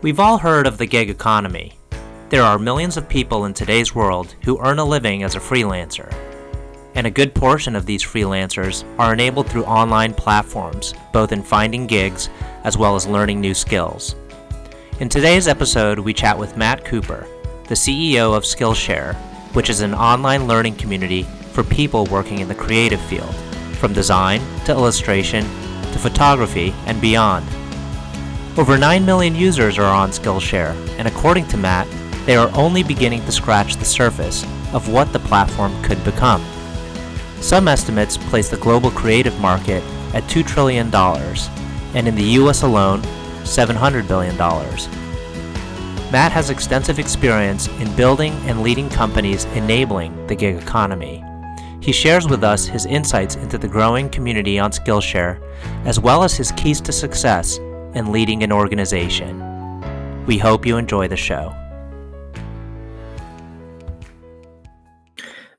We've all heard of the gig economy. There are millions of people in today's world who earn a living as a freelancer. And a good portion of these freelancers are enabled through online platforms, both in finding gigs as well as learning new skills. In today's episode, we chat with Matt Cooper, the CEO of Skillshare, which is an online learning community for people working in the creative field, from design to illustration to photography and beyond. Over 9 million users are on Skillshare, and according to Matt, they are only beginning to scratch the surface of what the platform could become. Some estimates place the global creative market at $2 trillion, and in the US alone, $700 billion. Matt has extensive experience in building and leading companies enabling the gig economy. He shares with us his insights into the growing community on Skillshare, as well as his keys to success in leading an organization. We hope you enjoy the show.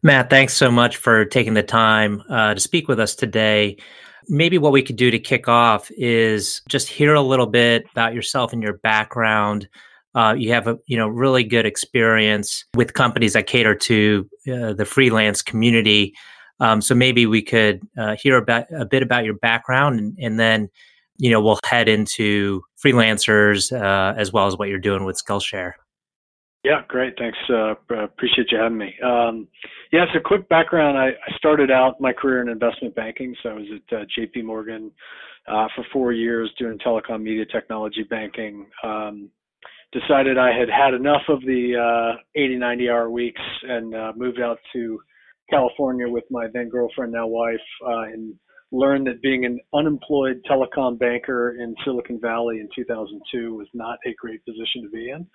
Matt, thanks so much for taking the time uh, to speak with us today. Maybe what we could do to kick off is just hear a little bit about yourself and your background. Uh, you have a you know really good experience with companies that cater to uh, the freelance community. Um, so maybe we could uh, hear about a bit about your background, and, and, then you know we'll head into freelancers uh, as well as what you're doing with Skillshare. Yeah, great. Thanks. Uh, appreciate you having me. Um, yeah, so quick background. I, I, started out my career in investment banking. So I was at uh, JP Morgan uh, for four years doing telecom media technology banking. Um, decided I had had enough of the uh, 80, 90 hour weeks and uh, moved out to California with my then girlfriend, now wife, uh, and learned that being an unemployed telecom banker in Silicon Valley in 2002 was not a great position to be in.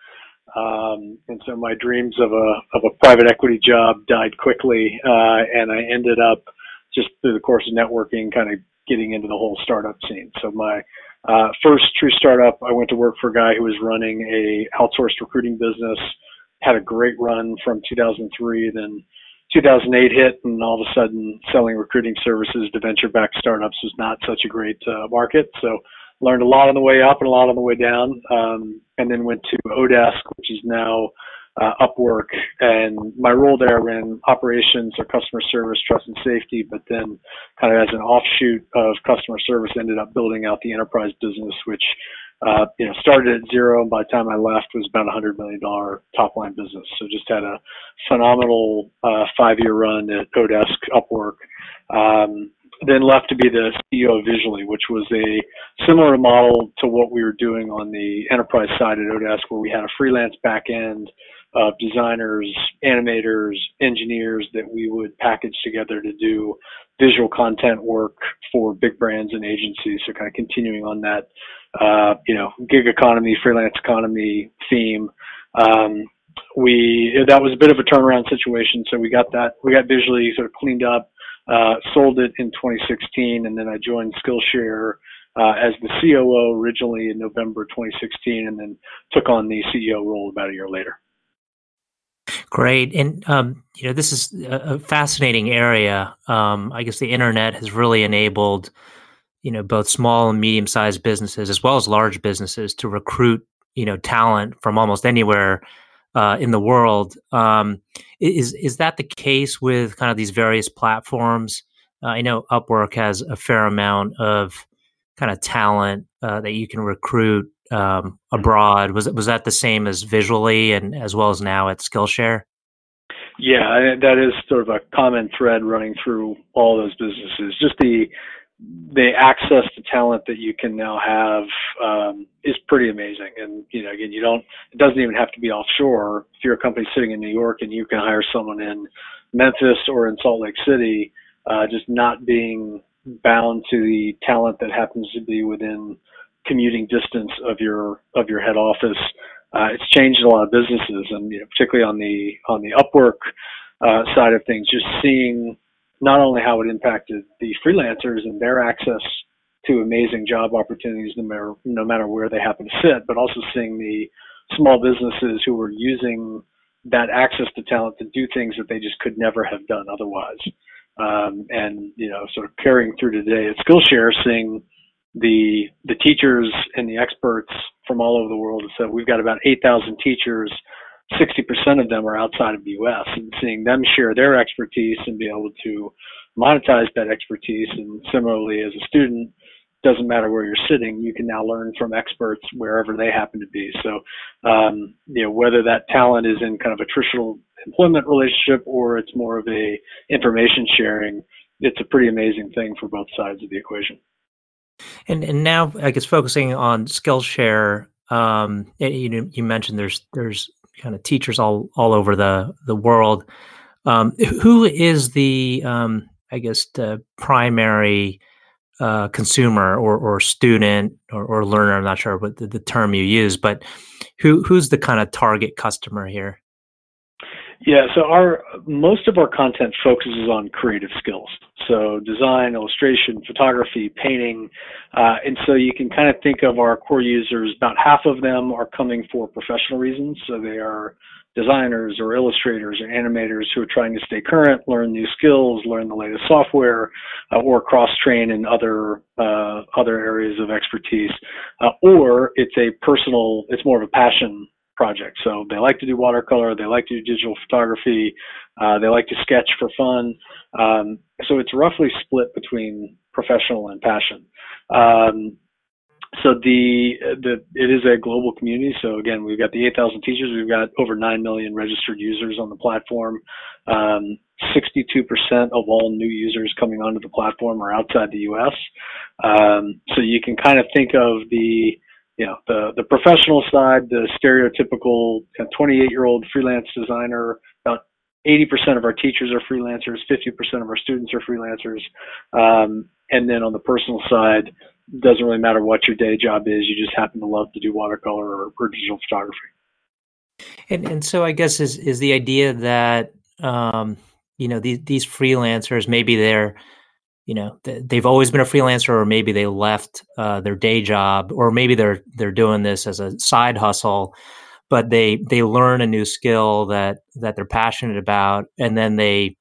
Um, and so my dreams of a of a private equity job died quickly, uh, and I ended up just through the course of networking, kind of getting into the whole startup scene. So my uh, first true startup, I went to work for a guy who was running a outsourced recruiting business. Had a great run from 2003, then 2008 hit, and all of a sudden, selling recruiting services to venture-backed startups was not such a great uh, market. So learned a lot on the way up and a lot on the way down, um, and then went to Odesk, which is now uh, Upwork. And my role there ran operations or customer service, trust and safety, but then kind of as an offshoot of customer service, ended up building out the enterprise business, which uh, you know started at zero, and by the time I left was about a hundred million dollar top line business. So just had a phenomenal uh, five year run at Odesk, Upwork. Um, then left to be the CEO of Visually, which was a similar model to what we were doing on the enterprise side at Odesk, where we had a freelance back end of designers, animators, engineers that we would package together to do visual content work for big brands and agencies. So kind of continuing on that, uh, you know, gig economy, freelance economy theme. Um, we that was a bit of a turnaround situation. So we got that we got visually sort of cleaned up uh, sold it in 2016, and then I joined Skillshare uh, as the COO originally in November 2016, and then took on the CEO role about a year later. Great, and um, you know this is a fascinating area. Um, I guess the internet has really enabled you know both small and medium sized businesses as well as large businesses to recruit you know talent from almost anywhere uh, in the world. Um, is is that the case with kind of these various platforms? Uh, I know Upwork has a fair amount of kind of talent uh, that you can recruit um, abroad. Was was that the same as visually and as well as now at Skillshare? Yeah, that is sort of a common thread running through all those businesses. Just the the access to talent that you can now have um, is pretty amazing. And you know, again, you don't. It doesn't even have to be offshore. If you're a company sitting in New York and you can hire someone in Memphis or in Salt Lake City, uh, just not being bound to the talent that happens to be within commuting distance of your of your head office. Uh, it's changed a lot of businesses, and you know, particularly on the on the Upwork uh, side of things, just seeing not only how it impacted the freelancers and their access to amazing job opportunities no matter no matter where they happen to sit, but also seeing the small businesses who were using that access to talent to do things that they just could never have done otherwise. Um, and you know, sort of carrying through today at Skillshare, seeing the the teachers and the experts from all over the world. So we've got about 8,000 teachers. 60% of them are outside of the U.S. and seeing them share their expertise and be able to monetize that expertise. And similarly, as a student, doesn't matter where you're sitting, you can now learn from experts wherever they happen to be. So, um, you know, whether that talent is in kind of a traditional employment relationship or it's more of a information sharing, it's a pretty amazing thing for both sides of the equation. And and now, I guess focusing on Skillshare, um, you you mentioned there's there's kind of teachers all all over the the world. Um, who is the um, I guess the primary uh, consumer or, or student or, or, learner. I'm not sure what the, the, term you use, but who who's the kind of target customer here? Yeah, so our most of our content focuses on creative skills, so design, illustration, photography, painting, uh, and so you can kind of think of our core users. About half of them are coming for professional reasons, so they are designers or illustrators or animators who are trying to stay current, learn new skills, learn the latest software, uh, or cross train in other uh, other areas of expertise. Uh, or it's a personal, it's more of a passion project. So they like to do watercolor, they like to do digital photography, uh, they like to sketch for fun. Um, so it's roughly split between professional and passion. Um, so the the it is a global community. So again, we've got the 8,000 teachers. We've got over 9 million registered users on the platform. Um, 62% of all new users coming onto the platform are outside the U.S. Um, so you can kind of think of the you know the the professional side, the stereotypical 28 year old freelance designer. About 80% of our teachers are freelancers. 50% of our students are freelancers. Um, and then on the personal side, doesn't really matter what your day job is. You just happen to love to do watercolor or, or digital photography. And and so I guess is is the idea that um, you know these these freelancers maybe they're you know they've always been a freelancer or maybe they left uh, their day job or maybe they're they're doing this as a side hustle but they they learn a new skill that that they're passionate about and then they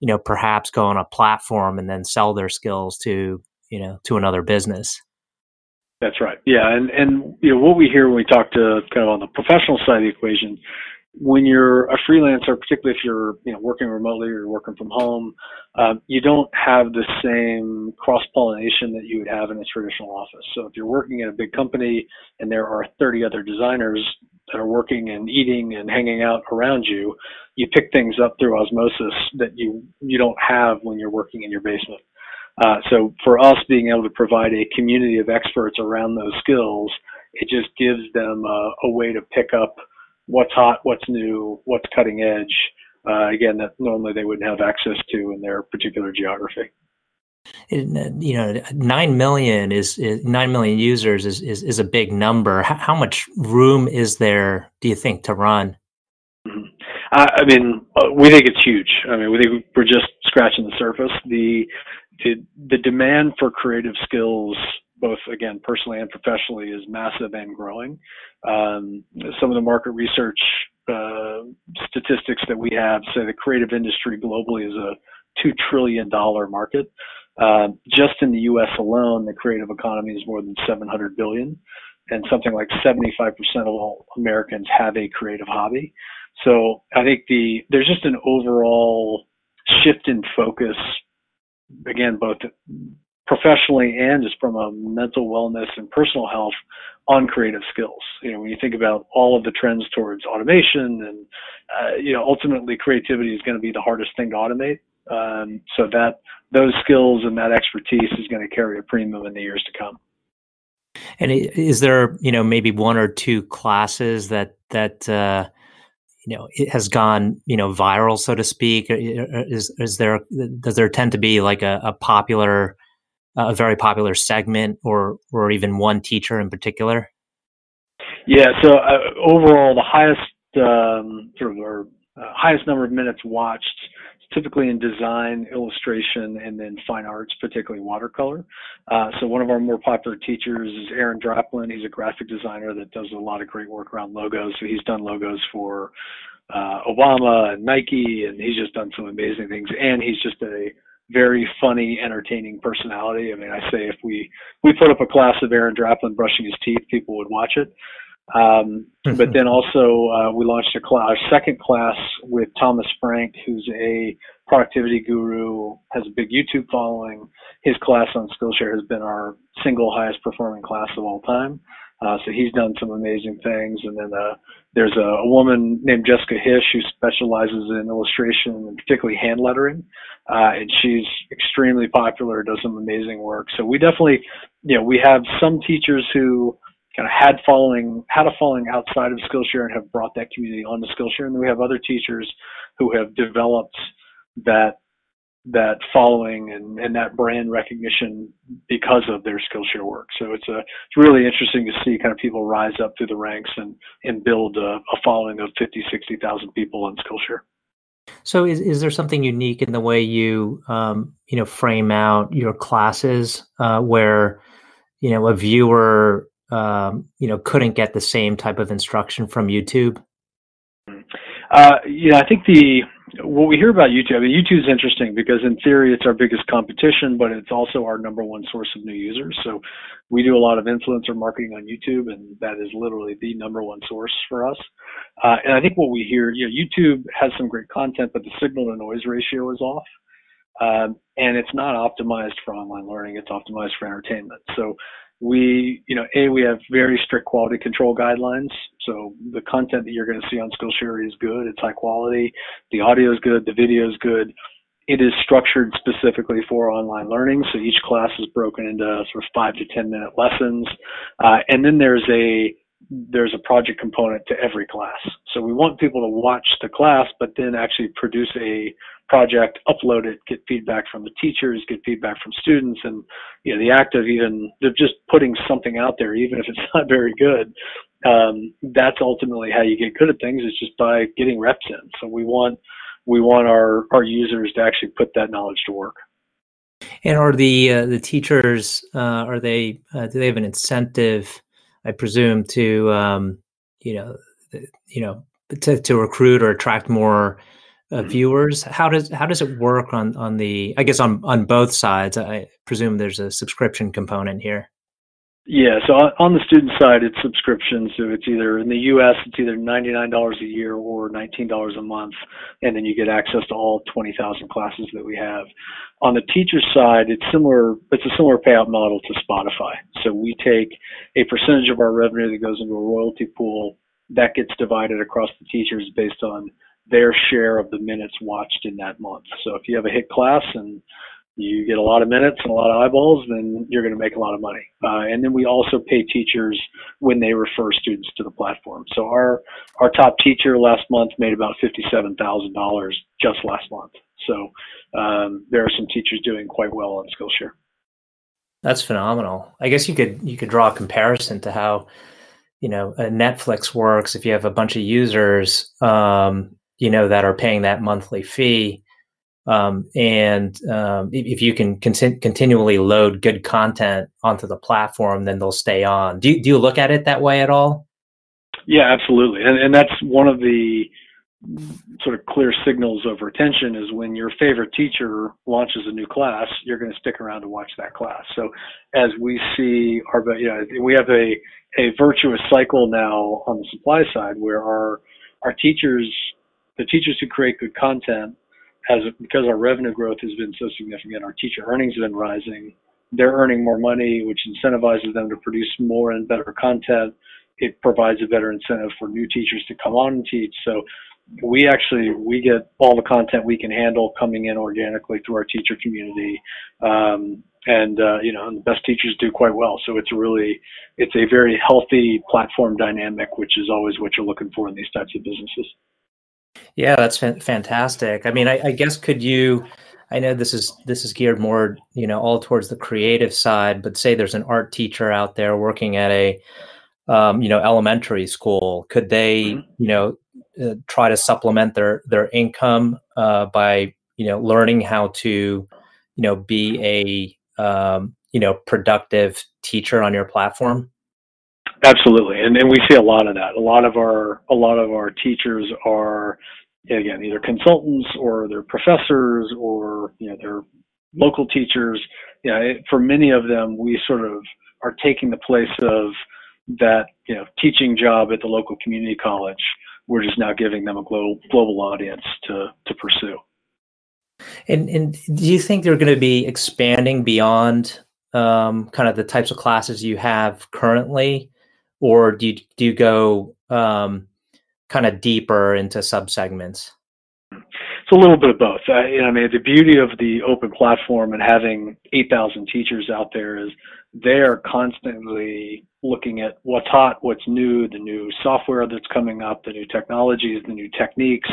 you know perhaps go on a platform and then sell their skills to you know to another business. That's right. Yeah and and you know what we hear when we talk to kind of on the professional side of the equation when you're a freelancer particularly if you're you know working remotely or working from home um, you don't have the same cross pollination that you would have in a traditional office. So if you're working at a big company and there are 30 other designers that are working and eating and hanging out around you you pick things up through osmosis that you you don't have when you're working in your basement. Uh, so for us being able to provide a community of experts around those skills, it just gives them a, a way to pick up what's hot, what's new, what's cutting edge. Uh, again, that normally they wouldn't have access to in their particular geography. you know, nine million is, is, nine million users is, is, is a big number. How, how, much room is there, do you think, to run? Mm-hmm. I mean, uh, we think it's huge. I mean, we think we're just scratching the surface. The the, the demand for creative skills, both again personally and professionally, is massive and growing. Um, some of the market research uh, statistics that we have say the creative industry globally is a two trillion dollar market. Uh, just in the U.S. alone, the creative economy is more than 700 billion, and something like 75% of all Americans have a creative hobby. So I think the there's just an overall shift in focus again, both professionally and just from a mental wellness and personal health on creative skills. You know, when you think about all of the trends towards automation and, uh, you know, ultimately creativity is going to be the hardest thing to automate. Um, so that those skills and that expertise is going to carry a premium in the years to come. And is there, you know, maybe one or two classes that that uh, you know it has gone you know viral so to speak is is there does there tend to be like a, a popular a very popular segment or or even one teacher in particular yeah so uh, overall the highest um, sort of or uh, highest number of minutes watched typically in design, illustration, and then fine arts, particularly watercolor. Uh, so one of our more popular teachers is Aaron Draplin. He's a graphic designer that does a lot of great work around logos. So he's done logos for uh, Obama and Nike, and he's just done some amazing things. And he's just a very funny, entertaining personality. I mean, I say if we we put up a class of Aaron Draplin brushing his teeth, people would watch it. Um, but then also uh, we launched a class, our second class with Thomas Frank, who's a productivity guru, has a big YouTube following. His class on Skillshare has been our single highest performing class of all time. Uh, so he's done some amazing things. And then uh, there's a, a, woman named Jessica Hische who specializes in illustration and particularly hand lettering. Uh, and she's extremely popular, does some amazing work. So we definitely, you know, we have some teachers who kind of had following, had a following outside of Skillshare and have brought that community onto Skillshare. And then we have other teachers who have developed that that following and, and that brand recognition because of their Skillshare work. So it's a it's really interesting to see kind of people rise up through the ranks and and build a, a following of 50, 60,000 people on Skillshare. So is, is there something unique in the way you um, you know frame out your classes uh, where you know a viewer um, you know couldn't get the same type of instruction from YouTube? Uh, you know, I think the what we hear about YouTube, I mean, YouTube is interesting because in theory it's our biggest competition, but it's also our number one source of new users. So we do a lot of influencer marketing on YouTube, and that is literally the number one source for us. Uh, and I think what we hear, you know, YouTube has some great content, but the signal to noise ratio is off. Um, and it's not optimized for online learning; it's optimized for entertainment. So we, you know, a we have very strict quality control guidelines. So the content that you're going to see on Skillshare is good. It's high quality. The audio is good. The video is good. It is structured specifically for online learning. So each class is broken into sort of five to ten minute lessons, uh, and then there's a there's a project component to every class. So we want people to watch the class, but then actually produce a project, upload it, get feedback from the teachers, get feedback from students, and you know the act of even just putting something out there, even if it's not very good, um, that's ultimately how you get good at things. Is just by getting reps in. So we want we want our our users to actually put that knowledge to work. And are the uh, the teachers uh, are they uh, do they have an incentive? I presume to um, you know you know to, to recruit or attract more uh, viewers how does how does it work on on the i guess on on both sides i presume there's a subscription component here yeah so on the student side it's subscription so it's either in the us it's either $99 a year or $19 a month and then you get access to all 20000 classes that we have. On the teacher side it's similar it's a similar payout model to spotify. So we take a percentage of our revenue that goes into a royalty pool that gets divided across the teachers based on their share of the minutes watched in that month. So if you have a hit class and you get a lot of minutes and a lot of eyeballs, then you're going to make a lot of money. Uh, and then we also pay teachers when they refer students to the platform. So our our top teacher last month made about fifty-seven thousand dollars just last month. So um, there are some teachers doing quite well on Skillshare. That's phenomenal. I guess you could you could draw a comparison to how you know Netflix works. If you have a bunch of users, um, you know that are paying that monthly fee um, and um, if you can con- continually load good content onto the platform then they'll stay on. Do you, do you look at it that way at all? Yeah absolutely. And, and that's one of the sort of clear signals of retention is when your favorite teacher launches a new class you're going to stick around to watch that class. So as we see our you know we have a a virtuous cycle now on the supply side where our our teachers the teachers who create good content, as because our revenue growth has been so significant, our teacher earnings have been rising. They're earning more money, which incentivizes them to produce more and better content. It provides a better incentive for new teachers to come on and teach. So we actually we get all the content we can handle coming in organically through our teacher community um, and uh, you know and the best teachers do quite well so it's really it's a very healthy platform dynamic which is always what you're looking for in these types of businesses yeah, that's fantastic. I mean, I, I, guess could you? I know this is this is geared more, you know, all towards the creative side. But say there's an art teacher out there working at a, um, you know, elementary school. Could they, mm-hmm. you know, uh, try to supplement their their income uh, by, you know, learning how to, you know, be a, um, you know, productive teacher on your platform? Absolutely, and and we see a lot of that. A lot of our a lot of our teachers are again either consultants or they're professors or you know they're local teachers, you know, for many of them, we sort of are taking the place of that, you know, teaching job at the local community college. We're just now giving them a global global audience to to pursue. And and do you think they're going to be expanding beyond um, kind of the types of classes you have currently, or do you do you go um, kind of deeper into subsegments? It's a little bit of both. I, I mean, the beauty of the open platform and having 8,000 teachers out there is they are constantly looking at what's hot, what's new, the new software that's coming up, the new technologies, the new techniques,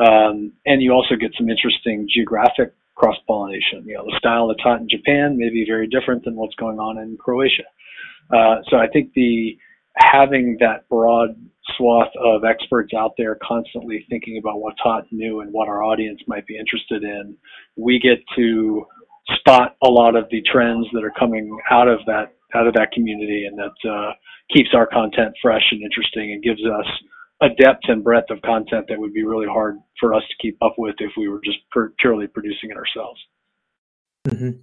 um, and you also get some interesting geographic cross pollination. You know, the style that's hot in Japan may be very different than what's going on in Croatia. Uh, so I think the having that broad swath of experts out there constantly thinking about what's hot and new and what our audience might be interested in, we get to spot a lot of the trends that are coming out of that out of that community, and that uh, keeps our content fresh and interesting, and gives us a depth and breadth of content that would be really hard for us to keep up with if we were just purely producing it ourselves. Mm-hmm.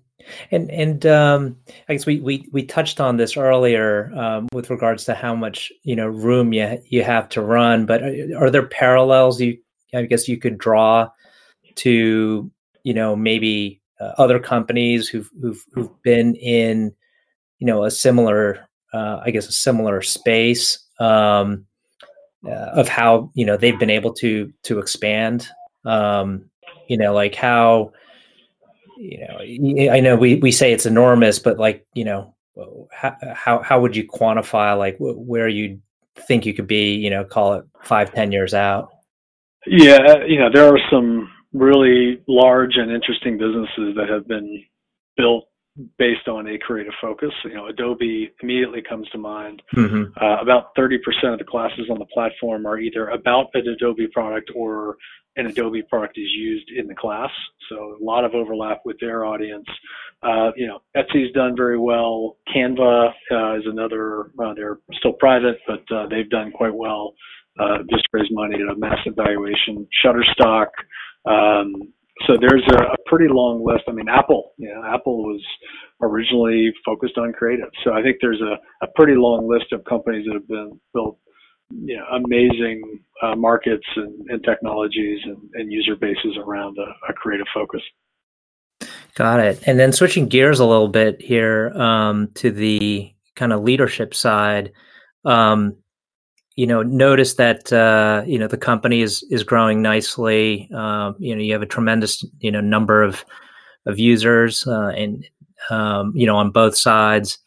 And and um, I guess we, we we touched on this earlier um, with regards to how much you know room you you have to run. But are, are there parallels you I guess you could draw to you know maybe uh, other companies who've who've who've been in you know a similar uh, I guess a similar space um, uh, of how you know they've been able to to expand. Um, you know, like how you know i know we, we say it's enormous but like you know how, how, how would you quantify like where you think you could be you know call it five ten years out? Yeah uh, you know there are some really large and interesting businesses that have been built based on a creative focus. You know, Adobe immediately comes to mind. Mm-hmm. Uh, about 30% of the classes on the platform are either about an Adobe product or an Adobe product is used in the class. So a lot of overlap with their audience. Uh, you know, Etsy's done very well. Canva uh, is another. Uh, they're still private, but uh, they've done quite well. Uh, just raised money at a massive valuation. Shutterstock. Um, so there's a, a, pretty long list. I mean, Apple. You know, Apple was originally focused on creative. So I think there's a, a pretty long list of companies that have been built you know, amazing uh, markets and, and technologies and, and, user bases around a, a, creative focus. Got it. And then switching gears a little bit here um, to the kind of leadership side, um, you know, notice that uh, you know the company is is growing nicely. Uh, you know, you have a tremendous you know number of of users uh, and um, you know on both sides.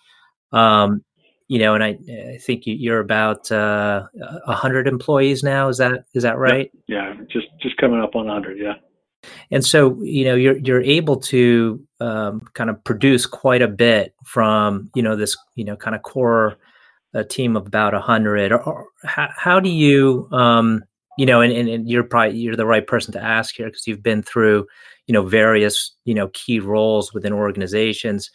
Um, you know, and I, I think you're about uh, a uh, hundred employees now. Is that is that right? Yeah, yeah, just just coming up on hundred. Yeah. And so you know you're you're able to um, kind of produce quite a bit from you know this you know kind of core uh, team of about a hundred. How, how do you um, you know and, and, and you're probably you're the right person to ask here because you've been through you know various you know key roles within organizations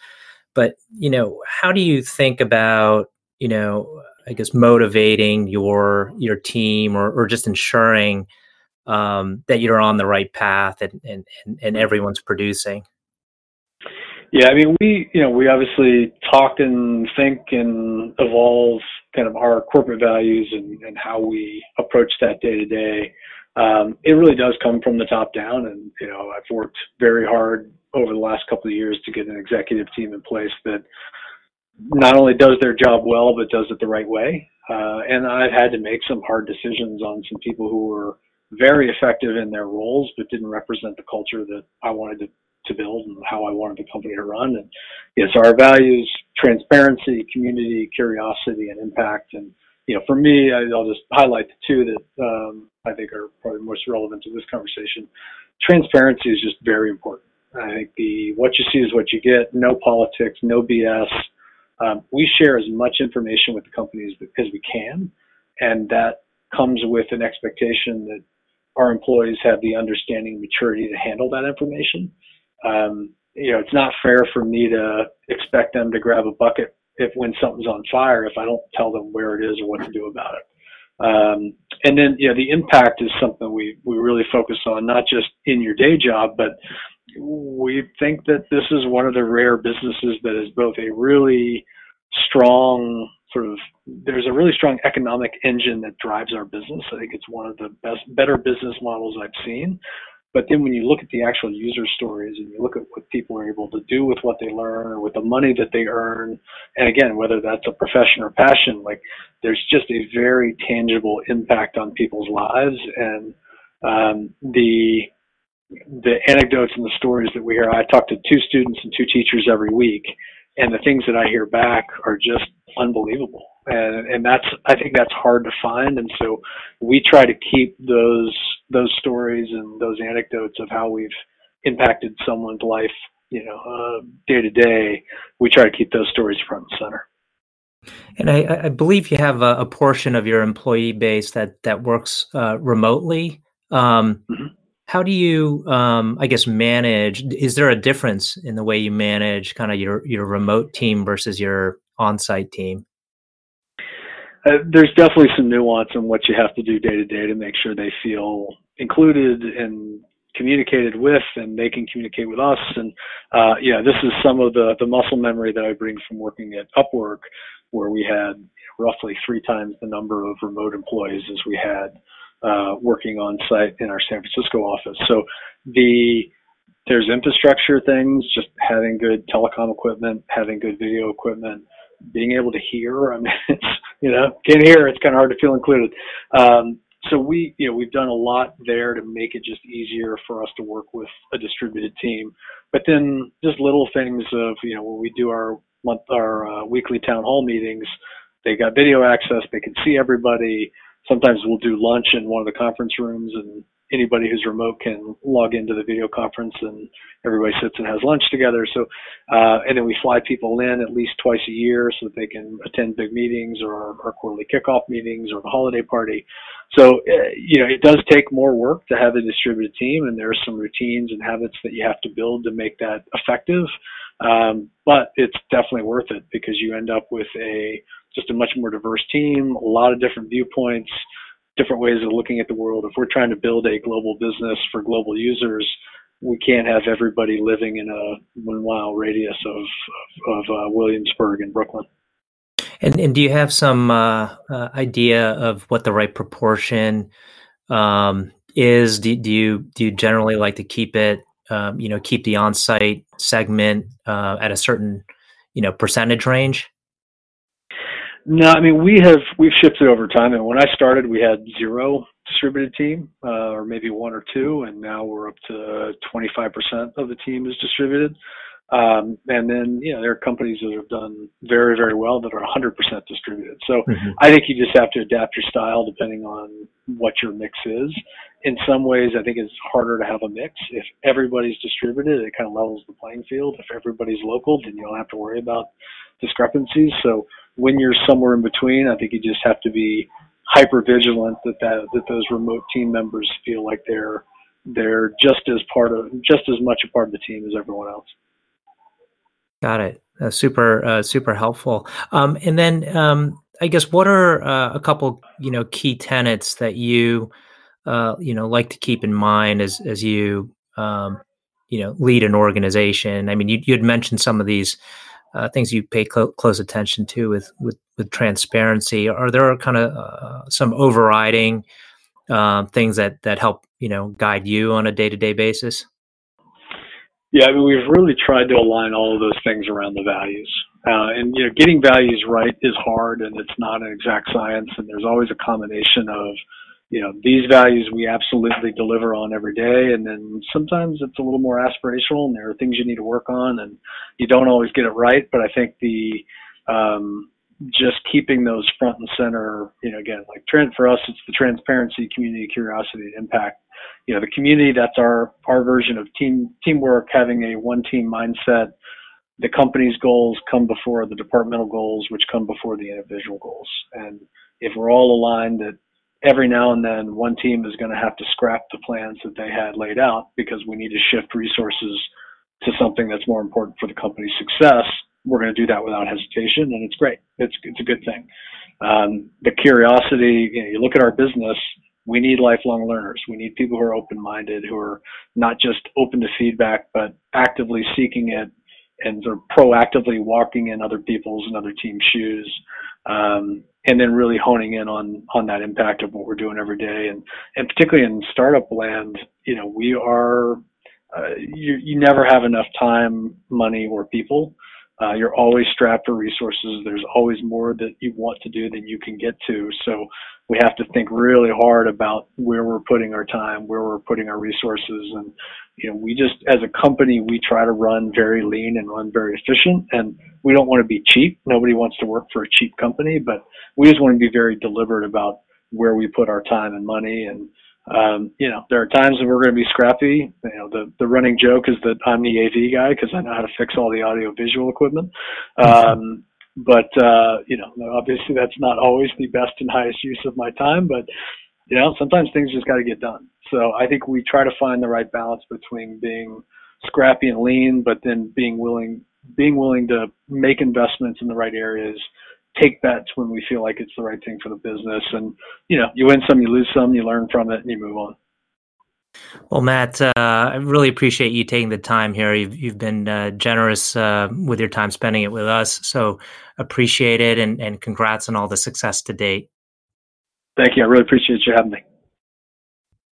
but you know how do you think about you know i guess motivating your your team or, or just ensuring um, that you're on the right path and, and and everyone's producing yeah i mean we you know we obviously talk and think and evolve kind of our corporate values and, and how we approach that day to day um, it really does come from the top down and you know i've worked very hard over the last couple of years to get an executive team in place that not only does their job well, but does it the right way. Uh, and I've had to make some hard decisions on some people who were very effective in their roles, but didn't represent the culture that I wanted to, to build and how I wanted the company to run. And yes, our values, transparency, community, curiosity, and impact. And, you know, for me, I'll just highlight the two that um, I think are probably most relevant to this conversation. Transparency is just very important. I think the what you see is what you get. No politics, no BS. Um, we share as much information with the companies as we can, and that comes with an expectation that our employees have the understanding maturity to handle that information. Um, you know, it's not fair for me to expect them to grab a bucket if when something's on fire if I don't tell them where it is or what to do about it. Um, and then, you know, the impact is something we, we really focus on, not just in your day job, but we think that this is one of the rare businesses that is both a really strong sort of there's a really strong economic engine that drives our business. I think it's one of the best better business models I've seen. But then when you look at the actual user stories and you look at what people are able to do with what they learn or with the money that they earn, and again, whether that's a profession or passion, like there's just a very tangible impact on people's lives. And um, the the anecdotes and the stories that we hear, I talk to two students and two teachers every week, and the things that I hear back are just unbelievable. And, and that's, I think that's hard to find. And so we try to keep those, those stories and those anecdotes of how we've impacted someone's life, you know, uh, day to day. We try to keep those stories front and center. And I, I believe you have a, a, portion of your employee base that that works uh, remotely. Um, mm-hmm. How do you, um, I guess, manage? Is there a difference in the way you manage kind of your your remote team versus your on-site team? Uh, there's definitely some nuance in what you have to do day to day to make sure they feel included and communicated with and they can communicate with us and uh, yeah this is some of the the muscle memory that i bring from working at upwork where we had roughly three times the number of remote employees as we had uh, working on site in our san francisco office so the there's infrastructure things just having good telecom equipment having good video equipment being able to hear. I mean, it's, you know, can't hear. It's kind of hard to feel included. Um, so we, you know, we've done a lot there to make it just easier for us to work with a distributed team. But then just little things of, you know, when we do our month, our uh, weekly town hall meetings, they got video access. They can see everybody. Sometimes we'll do lunch in one of the conference rooms and anybody who's remote can log into the video conference and everybody sits and has lunch together. So, uh, and then we fly people in at least twice a year so that they can attend big meetings or our, quarterly kickoff meetings or the holiday party. So, uh, you know, it does take more work to have a distributed team, and there are some routines and habits that you have to build to make that effective. Um, but it's definitely worth it because you end up with a just a much more diverse team, a lot of different viewpoints different ways of looking at the world. If we're trying to build a global business for global users, we can't have everybody living in a one mile radius of of, uh, Williamsburg and Brooklyn. And and do you have some uh, uh, idea of what the right proportion um, is? Do, do, you do you generally like to keep it, um, you know, keep the on-site segment uh, at a certain, you know, percentage range? No, I mean we have we've shifted over time, and when I started, we had zero distributed team, uh, or maybe one or two, and now we're up to 25% of the team is distributed. Um, and then you know there are companies that have done very very well that are 100% distributed. So mm-hmm. I think you just have to adapt your style depending on what your mix is. In some ways, I think it's harder to have a mix. If everybody's distributed, it kind of levels the playing field. If everybody's local, then you don't have to worry about discrepancies. So when you're somewhere in between, I think you just have to be hyper vigilant that, that that those remote team members feel like they're they're just as part of just as much a part of the team as everyone else. Got it. Uh, super uh, super helpful. Um, and then um, I guess what are uh, a couple you know key tenets that you uh, you know like to keep in mind as as you um, you know lead an organization? I mean, you you had mentioned some of these uh, things you pay cl- close attention to with with, with transparency? Are there kind of uh, some overriding uh, things that that help you know guide you on a day to day basis? Yeah, I mean we've really tried to align all of those things around the values, uh, and you know getting values right is hard, and it's not an exact science, and there's always a combination of you know these values we absolutely deliver on every day and then sometimes it's a little more aspirational and there are things you need to work on and you don't always get it right but i think the um, just keeping those front and center you know again like trend for us it's the transparency community curiosity impact you know the community that's our our version of team teamwork having a one team mindset the company's goals come before the departmental goals which come before the individual goals and if we're all aligned that every now and then one team is going to have to scrap the plans that they had laid out because we need to shift resources to something that's more important for the company's success. We're going to do that without hesitation, and it's great. It's it's a good thing. Um, the curiosity, you, know, you look at our business, we need lifelong learners. We need people who are open minded, who are not just open to feedback, but actively seeking it and sort of proactively walking in other people's and other teams' shoes. Um, and then really honing in on on that impact of what we're doing every day and and particularly in startup land you know we are uh, you you never have enough time money or people uh, you're always strapped for resources. There's always more that you want to do than you can get to. So we have to think really hard about where we're putting our time, where we're putting our resources. And, you know, we just, as a company, we try to run very lean and run very efficient. And we don't want to be cheap. Nobody wants to work for a cheap company, but we just want to be very deliberate about where we put our time and money and um, you know, there are times when we're going to be scrappy. You know, the the running joke is that I'm the AV guy because I know how to fix all the audio visual equipment. Mm-hmm. Um, but uh, you know, obviously that's not always the best and highest use of my time. But you know, sometimes things just got to get done. So I think we try to find the right balance between being scrappy and lean, but then being willing being willing to make investments in the right areas take bets when we feel like it's the right thing for the business. And, you know, you win some, you lose some, you learn from it, and you move on. Well, Matt, uh, I really appreciate you taking the time here. You've, you've been uh, generous uh, with your time spending it with us. So appreciate it and, and congrats on all the success to date. Thank you. I really appreciate you having me.